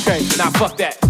Okay, now fuck that.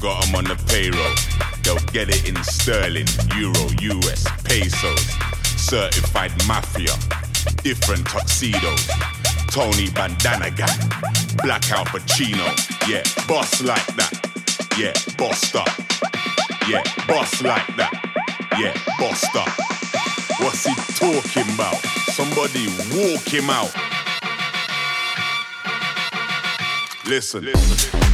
Got them on the payroll. They'll get it in sterling, euro, US, pesos. Certified mafia. Different tuxedos. Tony Montana gang. Blackout Pacino. Yeah, boss like that. Yeah, bossed up. Yeah, boss like that. Yeah, bossed up. What's he talking about? Somebody walk him out. Listen. Listen.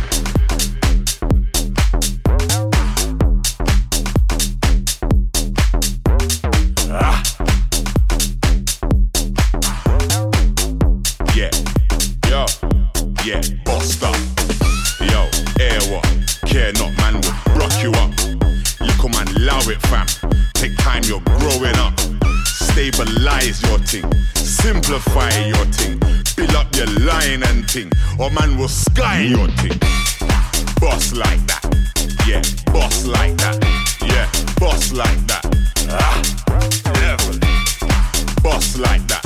Simplify your thing Build up your line and ting, or man will sky your ting. Boss like that, yeah, boss like that, yeah, boss like that. Ah, level. Boss like that,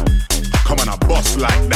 come on, a boss like